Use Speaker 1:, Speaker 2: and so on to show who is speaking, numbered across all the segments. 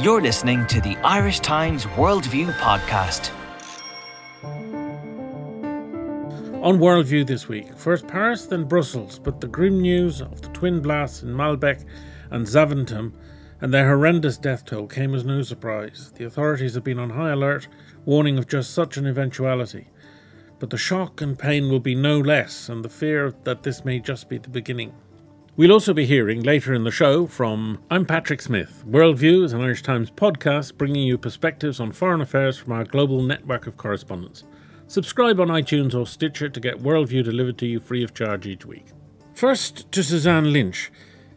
Speaker 1: You're listening to the Irish Times Worldview podcast.
Speaker 2: On Worldview this week, first Paris, then Brussels, but the grim news of the twin blasts in Maelbeek and Zaventem and their horrendous death toll came as no surprise. The authorities have been on high alert, warning of just such an eventuality. But the shock and pain will be no less, and the fear that this may just be the beginning. We'll also be hearing later in the show from I'm Patrick Smith. Worldview is an Irish Times podcast bringing you perspectives on foreign affairs from our global network of correspondents. Subscribe on iTunes or Stitcher to get Worldview delivered to you free of charge each week. First to Suzanne Lynch.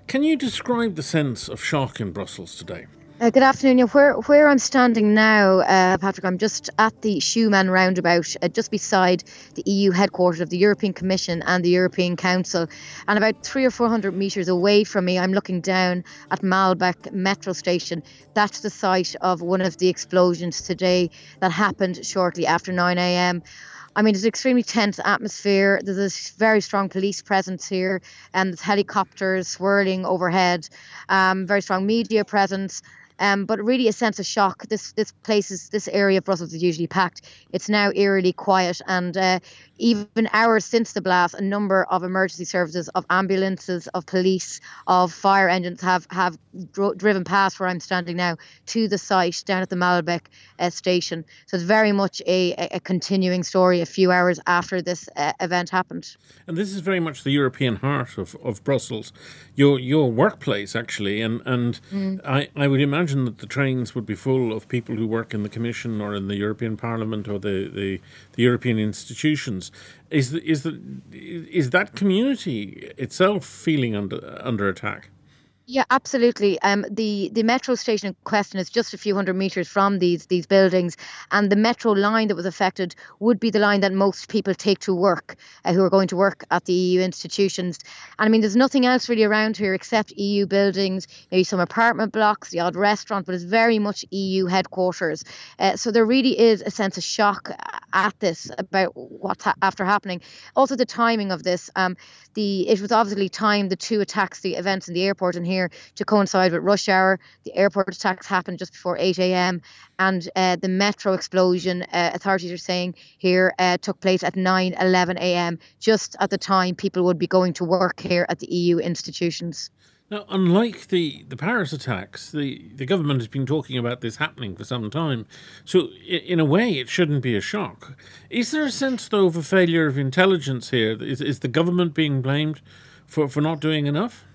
Speaker 2: Can you describe the sense of shock in Brussels today?
Speaker 3: Uh, good afternoon. Yeah, where where I'm standing now, uh, Patrick, I'm just at the Schuman roundabout, uh, just beside the EU headquarters of the European Commission and the European Council, and about three or four hundred meters away from me, I'm looking down at Maelbeek metro station. That's the site of one of the explosions today that happened shortly after 9 a.m. I mean, it's an extremely tense atmosphere. There's a very strong police presence here, and there's helicopters swirling overhead. Um, very strong media presence. Um, but really a sense of shock. This this place is this area of Brussels is usually packed. It's now eerily quiet, and uh, even hours since the blast, a number of emergency services, of ambulances, of police, of fire engines have have dro- driven past where I'm standing now to the site down at the Maelbeek uh, station. So it's very much a, a, continuing story. A few hours after this uh, event happened,
Speaker 2: and this is very much the European heart of, of Brussels, your your workplace actually, and and mm. I I would imagine that the trains would be full of people who work in the Commission or in the European Parliament or the the, the European institutions is the, is the is that community itself feeling under under attack?
Speaker 3: Yeah, absolutely. Um, the the metro station in question is just a few hundred meters from these these buildings, and the metro line that was affected would be the line that most people take to work, uh, who are going to work at the EU institutions. And I mean, there's nothing else really around here except EU buildings, maybe some apartment blocks, the odd restaurant, but it's very much EU headquarters. Uh, so there really is a sense of shock at this about what's ha- after happening. Also, the timing of this. Um, the it was obviously timed the two attacks, the events in the airport and here here to coincide with rush hour. The airport attacks happened just before 8 a.m. and uh, the metro explosion, uh, authorities are saying here, uh, took place at 9 11 a.m., just at the time people would be going to work here at the EU institutions.
Speaker 2: Now, unlike the, the Paris attacks, the, the government has been talking about this happening for some time. So, in a way, it shouldn't be a shock. Is there a sense, though, of a failure of intelligence here? Is, is the government being blamed for, for not doing enough?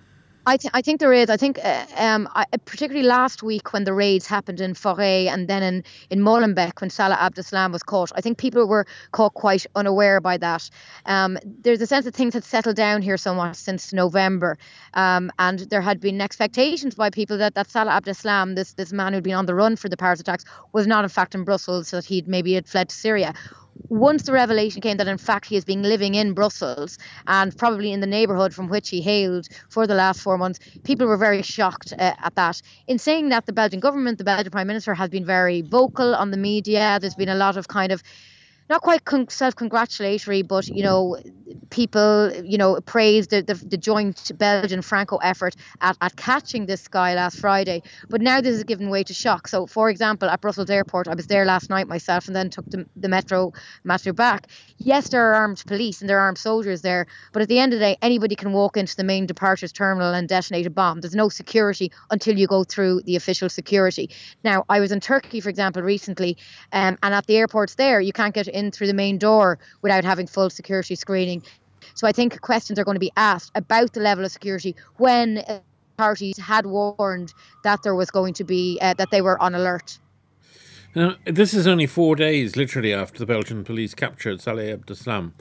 Speaker 3: I, th- I think there is. I think, uh, um, I, particularly last week when the raids happened in Forest and then in, in Molenbeek when Salah Abdeslam was caught, I think people were caught quite unaware by that. Um, there's a sense that things had settled down here somewhat since November. Um, and there had been expectations by people that, that Salah Abdeslam, this, this man who'd been on the run for the Paris attacks, was not in fact in Brussels, that he'd maybe had fled to Syria once the revelation came that in fact he has been living in Brussels and probably in the neighbourhood from which he hailed for the last four months, people were very shocked uh, at that. In saying that, the Belgian government, the Belgian Prime Minister, has been very vocal on the media. There's been a lot of kind of not quite con- self-congratulatory, but you know, people you know praised the, the, the joint Belgian Franco effort at, at catching this guy last Friday. But now this is giving way to shock. So, for example, at Brussels Airport, I was there last night myself, and then took the, the metro metro back. Yes, there are armed police and there are armed soldiers there, but at the end of the day, anybody can walk into the main departures terminal and detonate a bomb. There's no security until you go through the official security. Now, I was in Turkey, for example, recently, um, and at the airports there, you can't get in through the main door without having full security screening. So I think questions are going to be asked about the level of security when parties had warned that there was going to be uh, that they were on alert.
Speaker 2: Now, this is only four days, literally, after the Belgian police captured Salah Abdeslam,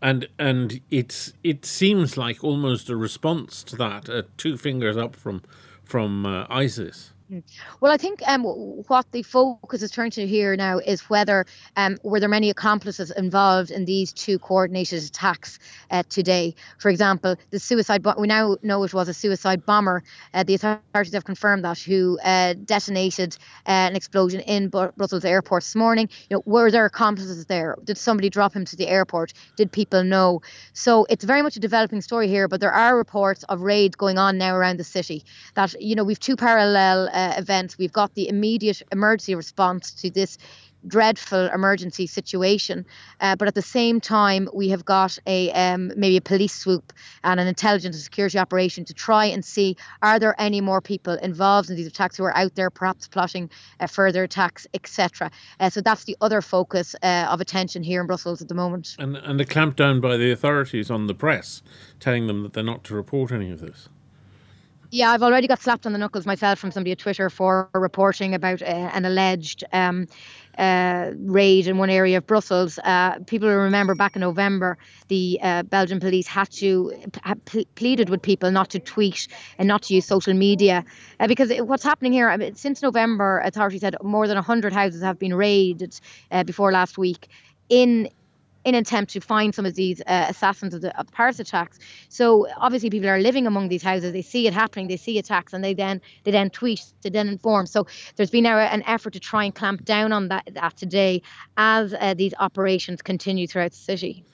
Speaker 2: and and it's it seems like almost a response to that, uh, two fingers up from from uh, ISIS.
Speaker 3: Mm. Well, I think um, what the focus is turned to here now is whether um, were there many accomplices involved in these two coordinated attacks uh, today. For example, the suicide. Bo- we now know it was a suicide bomber. Uh, the authorities have confirmed that who uh, detonated uh, an explosion in Brussels airport this morning. You know, were there accomplices there? Did somebody drop him to the airport? Did people know? So it's very much a developing story here. But there are reports of raids going on now around the city. That you know we've two parallel uh, events. We've got the immediate emergency response to this dreadful emergency situation. Uh, but at the same time, we have got a um, maybe a police swoop and an intelligence and security operation to try and see are there any more people involved in these attacks who are out there perhaps plotting uh, further attacks, etc. Uh, so that's the other focus uh, of attention here in Brussels at the moment.
Speaker 2: And and a clampdown by the authorities on the press, telling them that they're not to report any of this.
Speaker 3: Yeah, I've already got slapped on the knuckles myself from somebody at Twitter for reporting about uh, an alleged um, uh, raid in one area of Brussels. Uh, people remember back in November, the uh, Belgian police had to p- pleaded with people not to tweet and not to use social media uh, because it, what's happening here I mean, since November, authorities said more than 100 houses have been raided uh, before last week in in attempt to find some of these uh, assassins of the of Paris attacks. So obviously people are living among these houses, they see it happening, they see attacks, and they then they then tweet, they then inform. So there's been now an effort to try and clamp down on that, that today as uh, these operations continue throughout the city.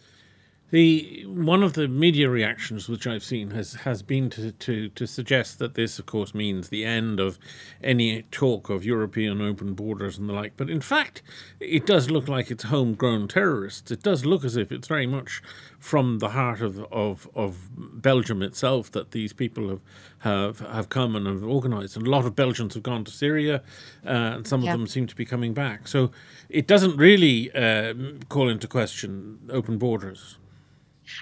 Speaker 2: The one of the media reactions which I've seen has, has been to, to, to suggest that this, of course, means the end of any talk of European open borders and the like. But in fact, it does look like it's homegrown terrorists. It does look as if it's very much from the heart of, of, of Belgium itself that these people have, have, have come and have organised. And a lot of Belgians have gone to Syria, uh, and some yeah. of them seem to be coming back. So it doesn't really uh, call into question open borders.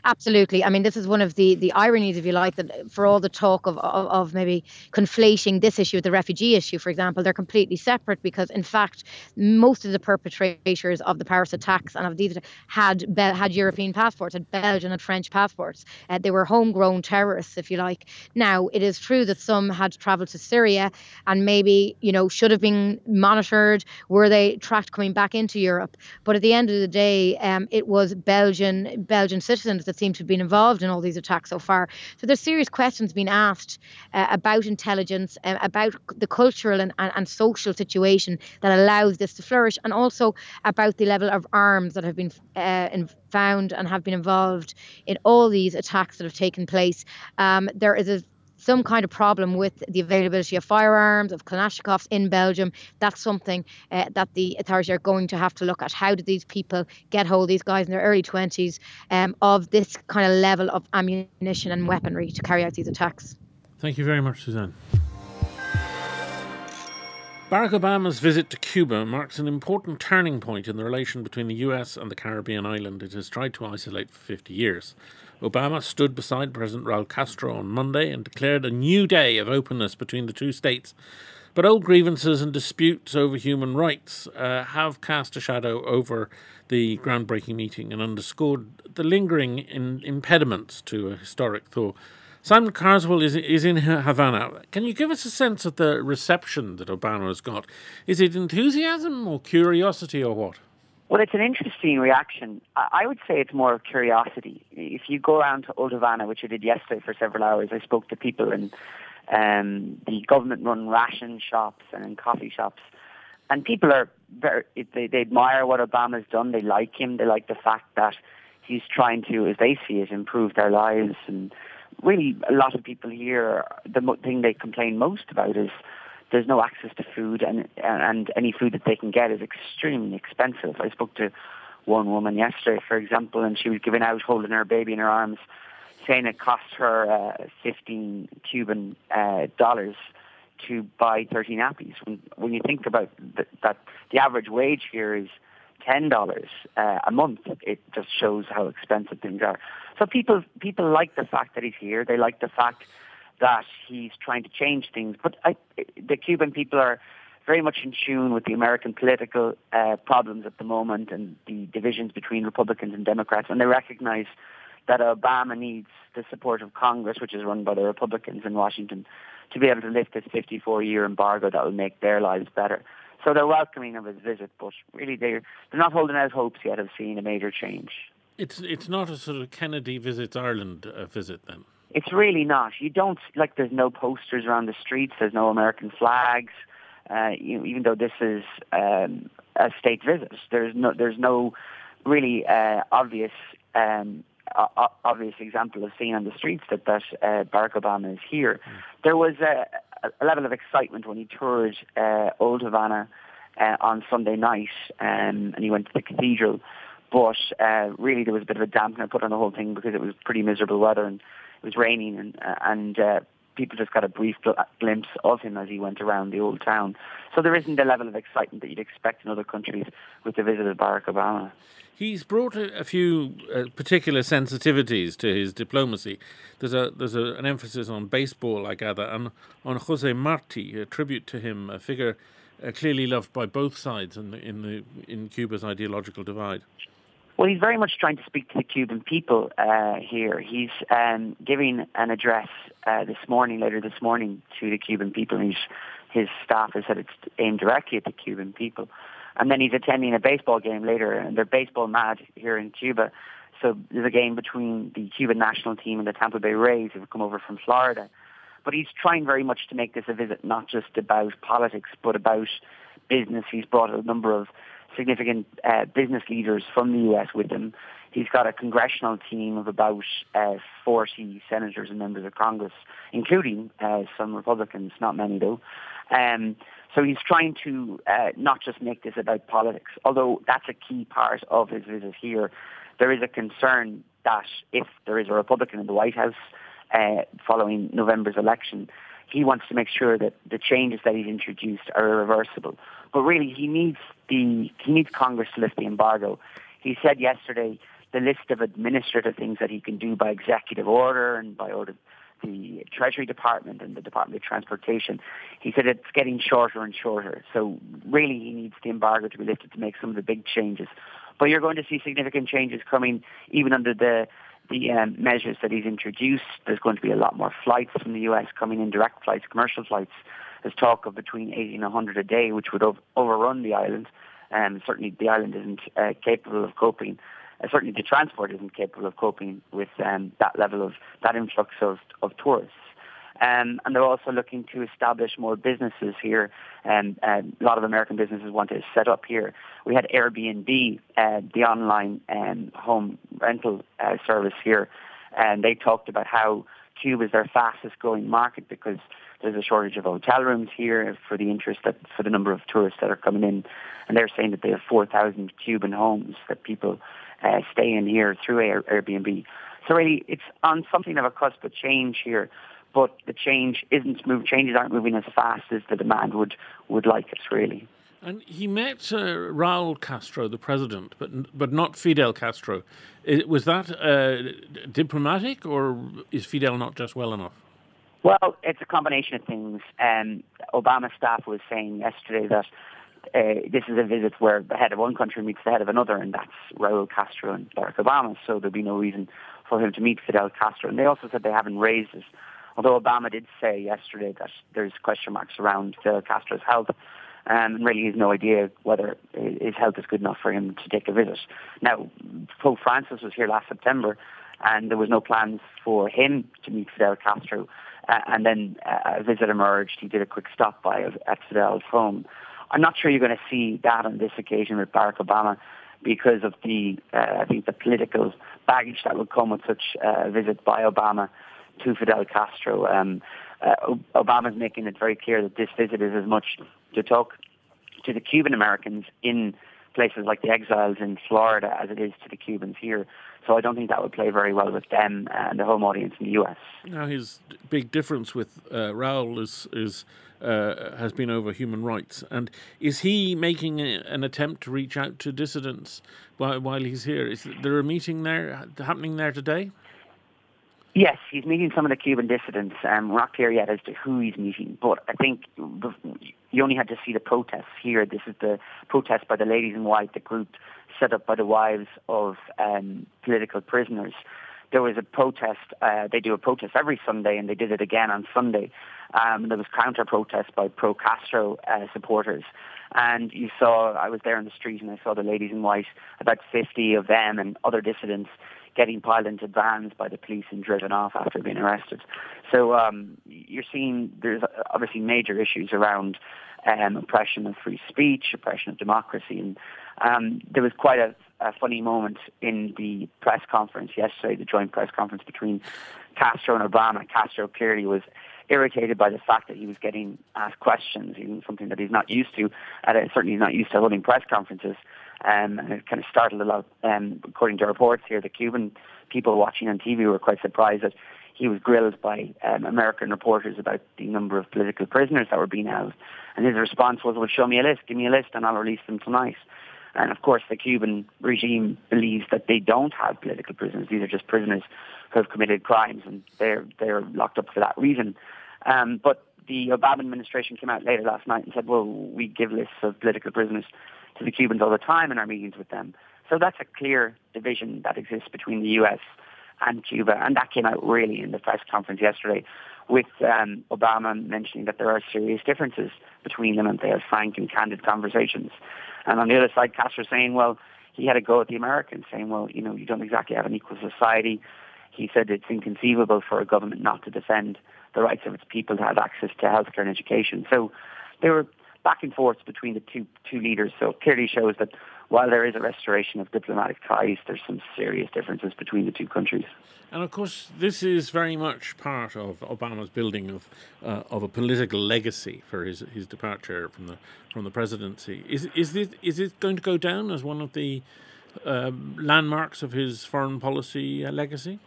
Speaker 3: Absolutely. I mean, this is one of the the ironies, if you like, that for all the talk of, of, of maybe conflating this issue with the refugee issue, for example, they're completely separate because, in fact, most of the perpetrators of the Paris attacks and of these had had European passports, had Belgian and French passports. Uh, they were homegrown terrorists, if you like. Now, it is true that some had travelled to Syria and maybe you know should have been monitored. Were they tracked coming back into Europe? But at the end of the day, um, it was Belgian Belgian citizens that seem to have been involved in all these attacks so far. So there's serious questions being asked uh, about intelligence, uh, about the cultural and, and, and, social situation that allows this to flourish, and also about the level of arms that have been uh, in, found and have been involved in all these attacks that have taken place. Um, there is a some kind of problem with the availability of firearms, of Kalashnikovs in Belgium. That's something uh, that the authorities are going to have to look at. How did these people get hold of these guys in their early 20s um, of this kind of level of ammunition and weaponry to carry out these attacks?
Speaker 2: Thank you very much, Suzanne. Barack Obama's visit to Cuba marks an important turning point in the relation between the US and the Caribbean island it has tried to isolate for 50 years. Obama stood beside President Raul Castro on Monday and declared a new day of openness between the two states. But old grievances and disputes over human rights uh, have cast a shadow over the groundbreaking meeting and underscored the lingering in, impediments to a historic thaw. Simon Carswell is, is in Havana. Can you give us a sense of the reception that Obama has got? Is it enthusiasm or curiosity or what?
Speaker 4: Well, it's an interesting reaction. I would say it's more curiosity. If you go around to Old Havana, which I did yesterday for several hours, I spoke to people in um, the government-run ration shops and in coffee shops, and people are very they, they admire what Obama's done. They like him. They like the fact that he's trying to, as they see it, improve their lives. And really, a lot of people here, the thing they complain most about is there's no access to food, and and any food that they can get is extremely expensive. I spoke to one woman yesterday, for example, and she was giving out holding her baby in her arms, saying it cost her uh, 15 Cuban uh, dollars to buy 30 nappies. When when you think about th- that, the average wage here is ten dollars uh, a month. It just shows how expensive things are. So people people like the fact that he's here. They like the fact that he's trying to change things. But I, the Cuban people are very much in tune with the American political uh, problems at the moment and the divisions between Republicans and Democrats, and they recognize that Obama needs the support of Congress, which is run by the Republicans in Washington, to be able to lift this 54-year embargo that will make their lives better. So they're welcoming of his visit, but really they're they're not holding out hopes yet of seeing a major change.
Speaker 2: It's it's not a sort of Kennedy visits Ireland uh, visit then.
Speaker 4: It's really not. You don't like. There's no posters around the streets. There's no American flags. Uh, you, even though this is um, a state visit, there's no there's no really uh, obvious um, obvious example of seeing on the streets that that uh, Barack Obama is here. Mm. There was a, a level of excitement when he toured uh, Old Havana uh, on Sunday night, um, and he went to the cathedral. But uh, really, there was a bit of a dampener put on the whole thing because it was pretty miserable weather and it was raining, and uh, and uh, people just got a brief gl- glimpse of him as he went around the old town. So there isn't the level of excitement that you'd expect in other countries with the visit of Barack Obama.
Speaker 2: He's brought a, a few uh, particular sensitivities to his diplomacy. There's a there's a, an emphasis on baseball, I gather, and on Jose Marti, a tribute to him, a figure uh, clearly loved by both sides in the, in the in Cuba's ideological divide.
Speaker 4: Well, he's very much trying to speak to the Cuban people uh, here. He's um, giving an address uh, this morning, later this morning, to the Cuban people. He's, his staff has said it's aimed directly at the Cuban people. And then he's attending a baseball game later, and they're baseball mad here in Cuba. So there's a game between the Cuban national team and the Tampa Bay Rays who've come over from Florida. But he's trying very much to make this a visit not just about politics, but about business. He's brought a number of significant uh, business leaders from the US with him. He's got a congressional team of about uh, 40 senators and members of Congress, including uh, some Republicans, not many though. Um, so he's trying to uh, not just make this about politics, although that's a key part of his visit here. There is a concern that if there is a Republican in the White House uh, following November's election, he wants to make sure that the changes that he's introduced are irreversible. But really, he needs the he needs Congress to lift the embargo. He said yesterday the list of administrative things that he can do by executive order and by order the Treasury Department and the Department of Transportation. He said it's getting shorter and shorter. So really, he needs the embargo to be lifted to make some of the big changes. But you're going to see significant changes coming even under the the um, measures that he's introduced. There's going to be a lot more flights from the US coming in, direct flights, commercial flights. There's talk of between 80 and 100 a day, which would ov- overrun the island. Um, certainly, the island isn't uh, capable of coping. Uh, certainly, the transport isn't capable of coping with um, that level of that influx of, of tourists. Um, and they're also looking to establish more businesses here. And um, a lot of American businesses want to set up here. We had Airbnb, uh, the online um, home rental uh, service here, and they talked about how Cuba is their fastest growing market because there's a shortage of hotel rooms here for the interest that for the number of tourists that are coming in, and they're saying that they have 4,000 Cuban homes that people uh, stay in here through Air- Airbnb. So really, it's on something of a cusp of change here but the change isn't move. Changes aren't moving as fast as the demand would would like it really.
Speaker 2: And he met uh, Raul Castro, the president, but but not Fidel Castro. Was that uh, diplomatic, or is Fidel not just well enough?
Speaker 4: Well, it's a combination of things. Um, Obama staff was saying yesterday that uh, this is a visit where the head of one country meets the head of another, and that's Raul Castro and Barack Obama. So there'll be no reason for him to meet Fidel Castro. And they also said they haven't raised it although Obama did say yesterday that there's question marks around Fidel Castro's health, um, and really has no idea whether his health is good enough for him to take a visit. Now, Pope Francis was here last September, and there was no plans for him to meet Fidel Castro. Uh, and then uh, a visit emerged. He did a quick stop by at Fidel's home. I'm not sure you're going to see that on this occasion with Barack Obama because of the, uh, I think, the political baggage that would come with such a visit by Obama to Fidel Castro. Um, uh, Obama's making it very clear that this visit is as much to talk to the Cuban Americans in places like the exiles in Florida as it is to the Cubans here. So I don't think that would play very well with them and the home audience in the U.S.
Speaker 2: Now, his big difference with uh, is is uh, has been over human rights, and is he making a, an attempt to reach out to dissidents while while he's here? Is there a meeting there happening there today?
Speaker 4: Yes, he's meeting some of the Cuban dissidents. Um, we're not clear yet as to who he's meeting, but I think you only had to see the protests here. This is the protest by the Ladies in White, the group set up by the wives of um, political prisoners. There was a protest. Uh, they do a protest every Sunday, and they did it again on Sunday. Um, there was counter protest by pro Castro uh, supporters, and you saw. I was there in the street, and I saw the Ladies in White, about 50 of them and other dissidents getting piled into vans by the police and driven off after being arrested. So um, you're seeing there's obviously major issues around um, oppression of free speech, oppression of democracy, and um, there was quite a, a funny moment in the press conference yesterday, the joint press conference between Castro and Obama. Castro clearly was irritated by the fact that he was getting asked questions, even something that he's not used to. At a, certainly, he's not used to holding press conferences. Um, and it kind of startled a lot. Um, according to reports here, the Cuban people watching on TV were quite surprised that he was grilled by um, American reporters about the number of political prisoners that were being held. And his response was, well, show me a list, give me a list, and I'll release them tonight. And of course, the Cuban regime believes that they don't have political prisoners. These are just prisoners who have committed crimes, and they're they're locked up for that reason. Um, but the Obama administration came out later last night and said, well, we give lists of political prisoners to the Cubans all the time in our meetings with them. So that's a clear division that exists between the U.S. and Cuba, and that came out really in the press conference yesterday with um, Obama mentioning that there are serious differences between them and they have frank and candid conversations. And on the other side, Castro saying, well, he had a go at the Americans, saying, well, you know, you don't exactly have an equal society. He said it's inconceivable for a government not to defend the rights of its people to have access to healthcare and education. So they were back and forth between the two two leaders. So it clearly shows that while there is a restoration of diplomatic ties, there's some serious differences between the two countries.
Speaker 2: And of course, this is very much part of Obama's building of uh, of a political legacy for his his departure from the from the presidency. Is is it is it going to go down as one of the um, landmarks of his foreign policy uh, legacy?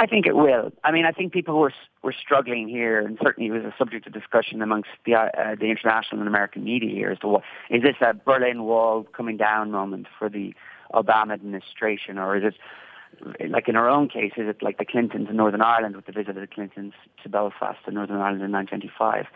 Speaker 4: I think it will. I mean, I think people were were struggling here, and certainly it was a subject of discussion amongst the uh, the international and American media here as to what is this a Berlin Wall coming down moment for the Obama administration, or is it like in our own case, is it like the Clintons in Northern Ireland with the visit of the Clintons to Belfast and Northern Ireland in 1925?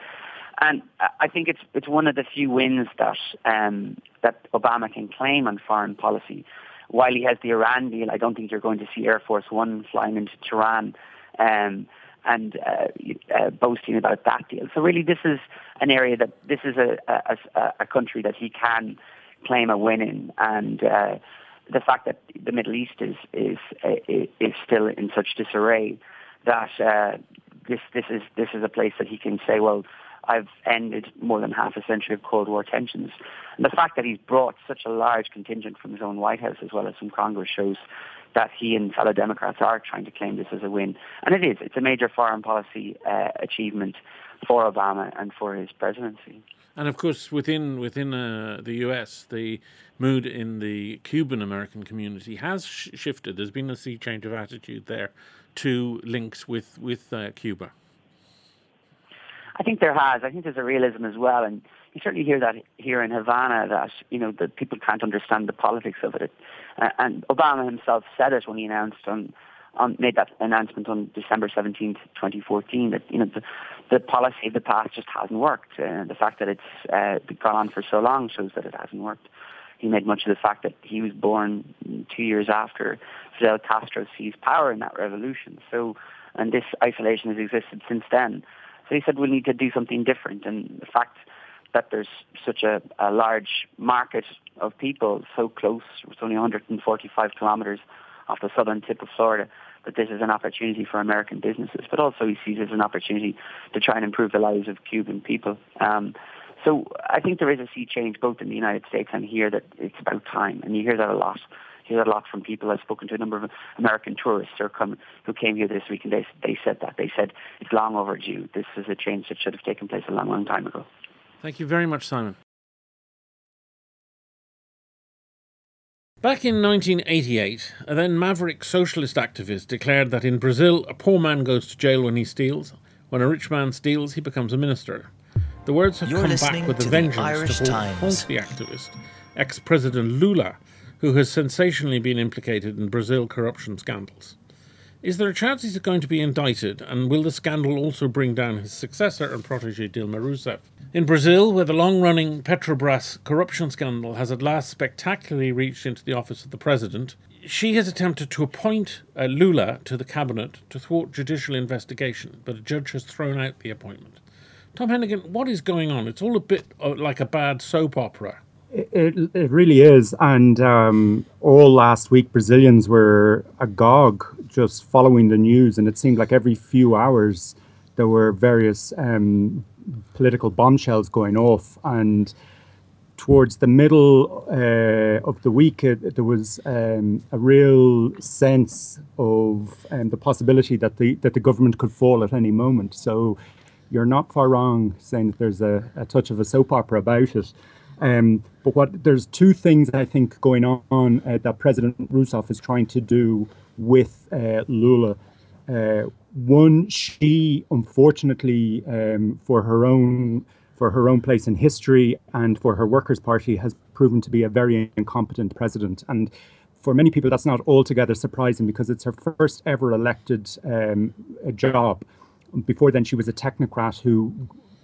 Speaker 4: And I think it's it's one of the few wins that um, that Obama can claim on foreign policy while he has the Iran deal, I don't think you're going to see Air Force One flying into Tehran um, and uh, uh, boasting about that deal. So really, this is an area that this is a, a, a country that he can claim a win in, and uh, the fact that the Middle East is is is still in such disarray that uh, this this is this is a place that he can say, well, I've ended more than half a century of Cold War tensions. And the fact that he's brought such a large contingent from his own White House as well as from Congress shows that he and fellow Democrats are trying to claim this as a win. And it is. It's a major foreign policy uh, achievement for Obama and for his presidency.
Speaker 2: And of course, within within uh, the U.S., the mood in the Cuban American community has sh- shifted. There's been a sea change of attitude there to links with with uh, Cuba.
Speaker 4: I think there has. I think there's a realism as well, and you certainly hear that here in Havana that you know that people can't understand the politics of it. Uh, and Obama himself said it when he announced on, on made that announcement on December 17th, 2014, that you know the, the policy of the past just hasn't worked. Uh, the fact that it's uh, gone on for so long shows that it hasn't worked. He made much of the fact that he was born two years after Fidel Castro seized power in that revolution. So, and this isolation has existed since then. So he said we need to do something different. And the fact that there's such a, a large market of people so close, it's only 145 kilometers off the southern tip of Florida, that this is an opportunity for American businesses, but also he sees it as an opportunity to try and improve the lives of Cuban people. Um, so I think there is a sea change both in the United States and here that it's about time, and you hear that a lot hear a lot from people. I've spoken to a number of American tourists who, come, who came here this week, and they, they said that. They said it's long overdue. This is a change that should have taken place a long, long time ago.
Speaker 2: Thank you very much, Simon. Back in 1988, a then maverick socialist activist declared that in Brazil, a poor man goes to jail when he steals. When a rich man steals, he becomes a minister. The words have
Speaker 1: You're
Speaker 2: come back with a vengeance to haunt the activist, ex President Lula, who has sensationally been implicated in Brazil corruption scandals. Is there a chance he's going to be indicted, and will the scandal also bring down his successor and protege Dilma Rousseff? In Brazil, where the long running Petrobras corruption scandal has at last spectacularly reached into the office of the president, she has attempted to appoint uh, Lula to the cabinet to thwart judicial investigation, but a judge has thrown out the appointment. Tom Hennigan, what is going on? It's all a bit uh, like a bad soap opera.
Speaker 5: It, it really is. And um, all last week, Brazilians were agog just following the news. And it seemed like every few hours there were various um, political bombshells going off. And towards the middle uh, of the week, uh, there was um, a real sense of um, the possibility that the that the government could fall at any moment. So you're not far wrong saying that there's a, a touch of a soap opera about it. Um, but what there's two things I think going on uh, that President Rousseff is trying to do with uh, Lula. Uh, one, she unfortunately, um, for her own for her own place in history and for her Workers' Party, has proven to be a very incompetent president. And for many people, that's not altogether surprising because it's her first ever elected um, job. Before then, she was a technocrat who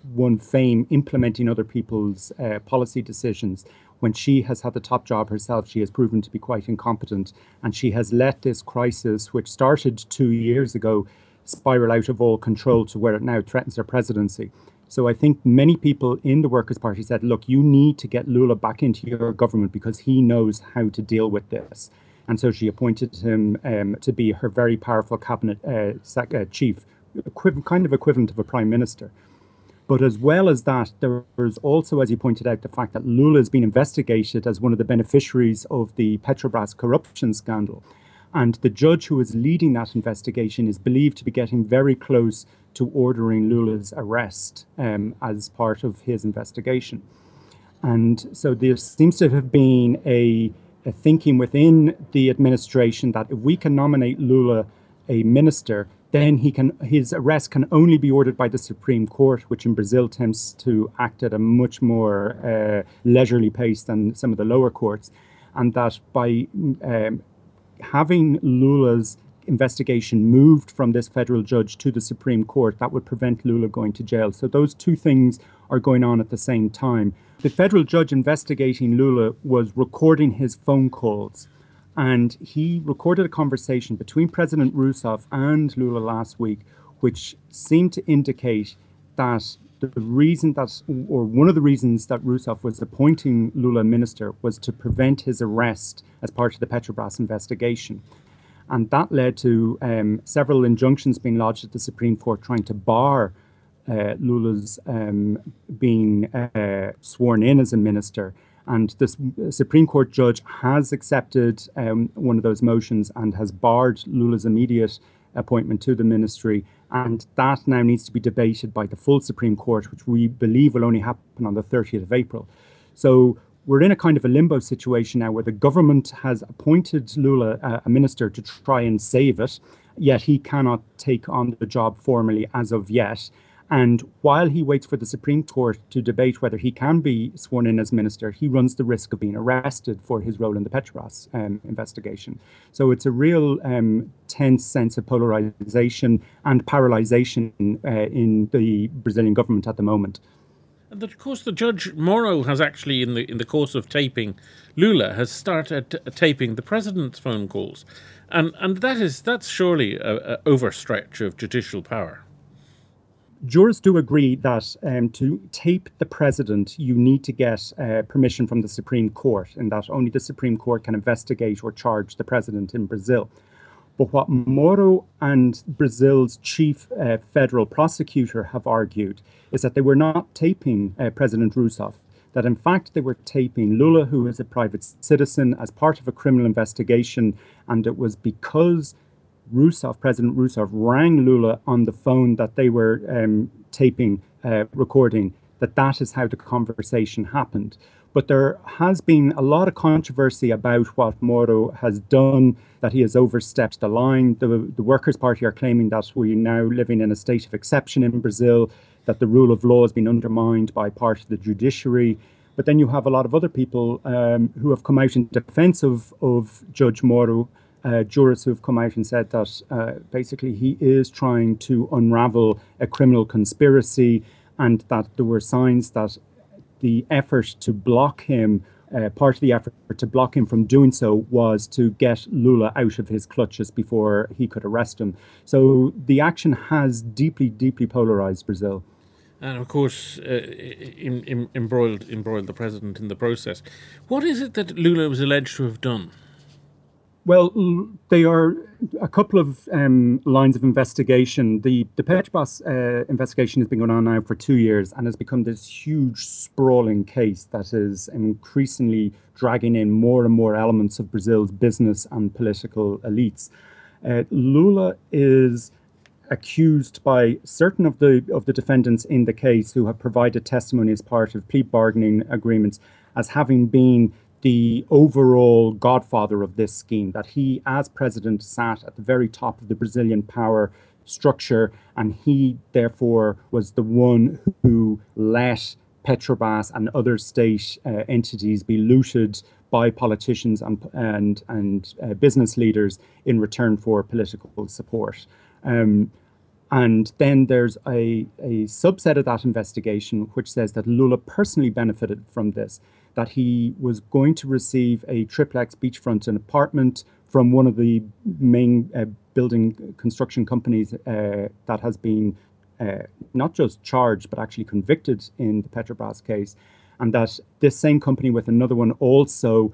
Speaker 5: won fame implementing other people's uh, policy decisions. When she has had the top job herself, she has proven to be quite incompetent. And she has let this crisis, which started two years ago, spiral out of all control to where it now threatens her presidency. So I think many people in the Workers' Party said, look, you need to get Lula back into your government because he knows how to deal with this. And so she appointed him um, to be her very powerful cabinet uh, sec- uh, chief, equiv- kind of equivalent of a prime minister. But as well as that, there's also, as you pointed out, the fact that Lula has been investigated as one of the beneficiaries of the Petrobras corruption scandal. And the judge who is leading that investigation is believed to be getting very close to ordering Lula's arrest um, as part of his investigation. And so there seems to have been a, a, thinking within the administration that if we can nominate Lula a minister, then he can his arrest can only be ordered by the Supreme Court, which in Brazil tends to act at a much more uh, leisurely pace than some of the lower courts, and that by um, having Lula's investigation moved from this federal judge to the Supreme Court, that would prevent Lula going to jail. So those two things are going on at the same time. The federal judge investigating Lula was recording his phone calls. And he recorded a conversation between President Rousseff and Lula last week, which seemed to indicate that the reason that, or one of the reasons that Rousseff was appointing Lula minister was to prevent his arrest as part of the Petrobras investigation. And that led to um, several injunctions being lodged at the Supreme Court trying to bar uh, Lula's um, being uh, sworn in as a minister. And the Supreme Court judge has accepted um, one of those motions and has barred Lula's immediate appointment to the ministry. And that now needs to be debated by the full Supreme Court, which we believe will only happen on the 30th of April. So we're in a kind of a limbo situation now where the government has appointed Lula uh, a minister to try and save it, yet he cannot take on the job formally as of yet. And while he waits for the Supreme Court to debate whether he can be sworn in as minister, he runs the risk of being arrested for his role in the Petrobras um, investigation. So it's a real um, tense sense of polarization and paralyzation uh, in the Brazilian government at the moment.
Speaker 2: And of course, the judge Moro has actually, in the in the course of taping Lula, has started taping the president's phone calls, and and that is that's surely an overstretch of judicial power.
Speaker 5: Jurists do agree that um, to tape the president, you need to get uh, permission from the Supreme Court, and that only the Supreme Court can investigate or charge the president in Brazil. But what Moro and Brazil's chief uh, federal prosecutor have argued is that they were not taping uh, President Rousseff, that in fact they were taping Lula, who is a private citizen, as part of a criminal investigation, and it was because Rousseff, President Rousseff, rang Lula on the phone that they were um, taping, uh, recording, that that is how the conversation happened. But there has been a lot of controversy about what Moro has done, that he has overstepped the line. The, the Workers' Party are claiming that we're now living in a state of exception in Brazil, that the rule of law has been undermined by part of the judiciary. But then you have a lot of other people um, who have come out in defense of, of Judge Moro uh, jurists who have come out and said that uh, basically he is trying to unravel a criminal conspiracy and that there were signs that the effort to block him, uh, part of the effort to block him from doing so was to get Lula out of his clutches before he could arrest him. So the action has deeply, deeply polarized Brazil.
Speaker 2: And of course, uh, in, in, embroiled, embroiled the president in the process. What is it that Lula was alleged to have done?
Speaker 5: Well, they are a couple of um, lines of investigation. The the Petrobras uh, investigation has been going on now for two years and has become this huge, sprawling case that is increasingly dragging in more and more elements of Brazil's business and political elites. Uh, Lula is accused by certain of the of the defendants in the case who have provided testimony as part of plea bargaining agreements as having been the overall godfather of this scheme, that he, as president, sat at the very top of the Brazilian power structure, and he, therefore, was the one who let Petrobras and other state uh, entities be looted by politicians and and, and uh, business leaders in return for political support. Um, and then there's a, a subset of that investigation which says that Lula personally benefited from this that he was going to receive a triplex beachfront an apartment from one of the main uh, building construction companies uh, that has been uh, not just charged but actually convicted in the Petrobras case, and that this same company with another one also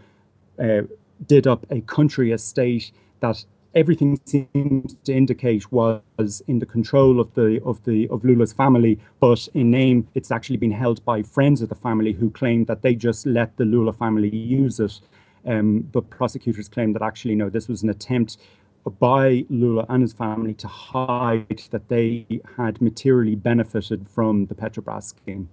Speaker 5: uh, did up a country estate that everything seems to indicate was in the control of the of the of Lula's family, but in name it's actually been held by friends of the family who claim that they just let the Lula family use it. Um, but prosecutors claim that actually no, this was an attempt by Lula and his family to hide that they had materially benefited from the Petrobras scheme.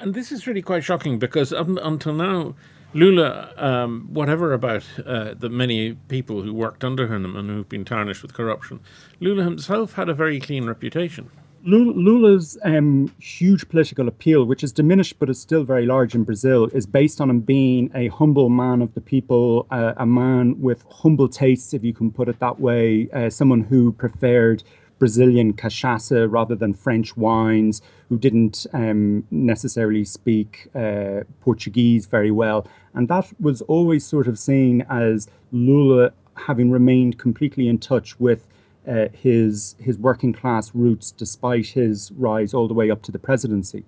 Speaker 2: And this is really quite shocking because up until now, Lula, um, whatever about uh, the many people who worked under him and who've been tarnished with corruption, Lula himself had a very clean reputation.
Speaker 5: Lula's um, huge political appeal, which is diminished but is still very large in Brazil, is based on him being a humble man of the people, uh, a man with humble tastes, if you can put it that way, uh, someone who preferred Brazilian cachaça rather than French wines, who didn't um, necessarily speak uh, Portuguese very well. And that was always sort of seen as Lula having remained completely in touch with uh, his his working class roots, despite his rise all the way up to the presidency.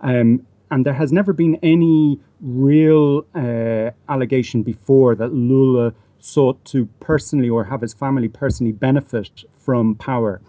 Speaker 5: Um, and there has never been any real uh, allegation before that Lula sought to personally or have his family personally benefit from power.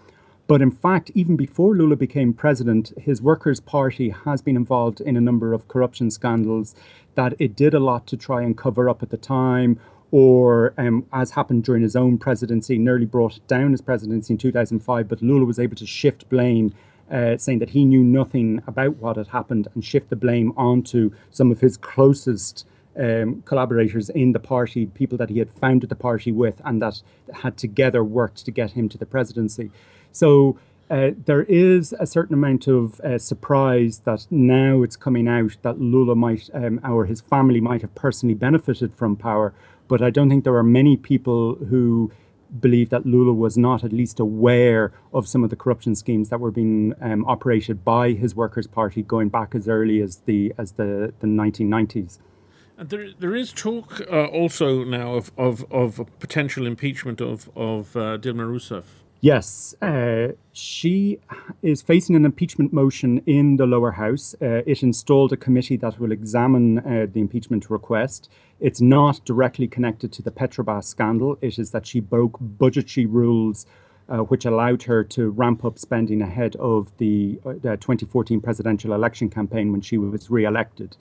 Speaker 5: But in fact, even before Lula became president, his Workers' Party has been involved in a number of corruption scandals that it did a lot to try and cover up at the time, or um, as happened during his own presidency, nearly brought down his presidency in 2005. But Lula was able to shift blame, uh, saying that he knew nothing about what had happened and shift the blame onto some of his closest um, collaborators in the party, people that he had founded the party with, and that had together worked to get him to the presidency. So uh, there is a certain amount of uh, surprise that now it's coming out that Lula might, um, or his family might have personally benefited from power. But I don't think there are many people who believe that Lula was not at least aware of some of the corruption schemes that were being um, operated by his Workers' Party going back as early as the as the, the 1990s.
Speaker 2: There, there is talk uh, also now of, of, of potential impeachment of, of uh, Dilma Rousseff.
Speaker 5: Yes, uh, she is facing an impeachment motion in the lower house. Uh, it installed a committee that will examine uh, the impeachment request. It's not directly connected to the Petrobras scandal. It is that she broke budgetary rules uh, which allowed her to ramp up spending ahead of the, the 2014 presidential election campaign when she was re-elected.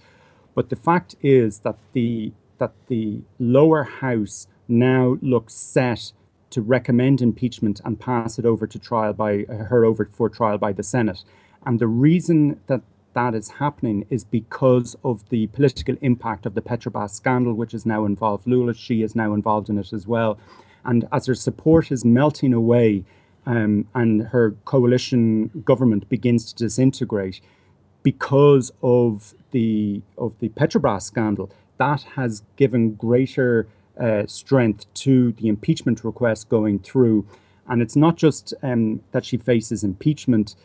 Speaker 5: But the fact is that the that the lower house now looks set to recommend impeachment and pass it over to trial by uh, her over for trial by the Senate. And the reason that that is happening is because of the political impact of the Petrobras scandal, which is now involved Lula. She is now involved in it as well. And as her support is melting away um, and her coalition government begins to disintegrate, because of the of the Petrobras scandal, that has given greater uh, strength to the impeachment request going through. And it's not just um, that she faces impeachment.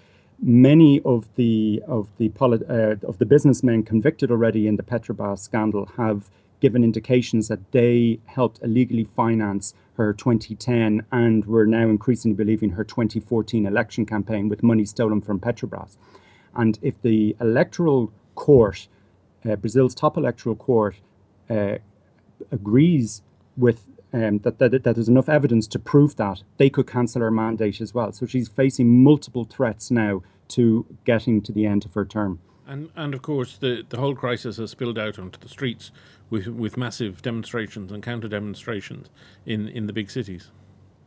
Speaker 5: Many of the of the polit- uh, of the businessmen convicted already in the Petrobras scandal have given indications that they helped illegally finance her 2010 and we're now increasingly believing her 2014 election campaign with money stolen from Petrobras. And if the electoral court, uh, Brazil's top electoral court, uh, agrees with um, that, that, that there's enough evidence to prove that, they could cancel her mandate as well. So she's facing multiple threats now to getting to the end of her term.
Speaker 2: And, and of course, the, the whole crisis has spilled out onto the streets with, with massive demonstrations and counter demonstrations in, in the big cities.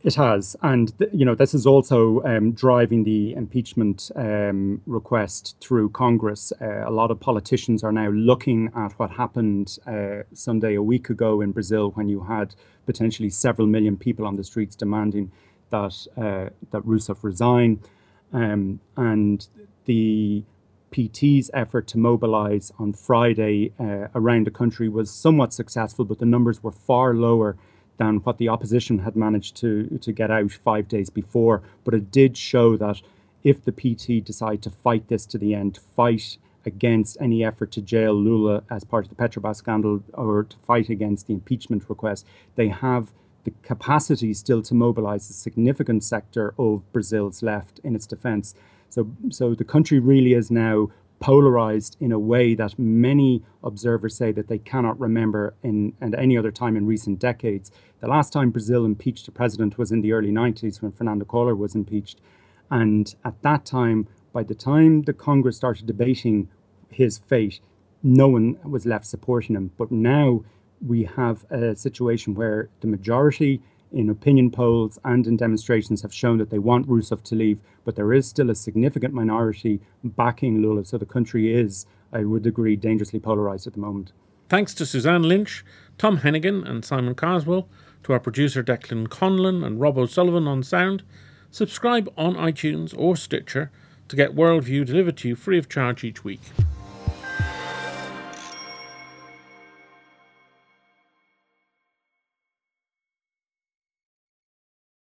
Speaker 5: It has, and th- you know this is also um, driving the impeachment um, request through Congress. Uh, a lot of politicians are now looking at what happened uh, Sunday a week ago in Brazil, when you had potentially several million people on the streets demanding that uh, that Rousseff resign, um, and the PT's effort to mobilise on Friday uh, around the country was somewhat successful, but the numbers were far lower than what the opposition had managed to, to get out five days before. But it did show that if the PT decide to fight this to the end, fight against any effort to jail Lula as part of the Petrobras scandal or to fight against the impeachment request, they have the capacity still to mobilize a significant sector of Brazil's left in its defense. So, so the country really is now polarized in a way that many observers say that they cannot remember in at any other time in recent decades. The last time Brazil impeached a president was in the early 90s when Fernando Collor was impeached. And at that time, by the time the Congress started debating his fate, no one was left supporting him. But now we have a situation where the majority in opinion polls and in demonstrations have shown that they want Rousseff to leave, but there is still a significant minority backing Lula. So the country is, I would agree, dangerously polarized at the moment.
Speaker 2: Thanks to Suzanne Lynch, Tom Hennigan, and Simon Carswell, to our producer Declan Conlon and Rob O'Sullivan on sound. Subscribe on iTunes or Stitcher to get Worldview delivered to you free of charge each week.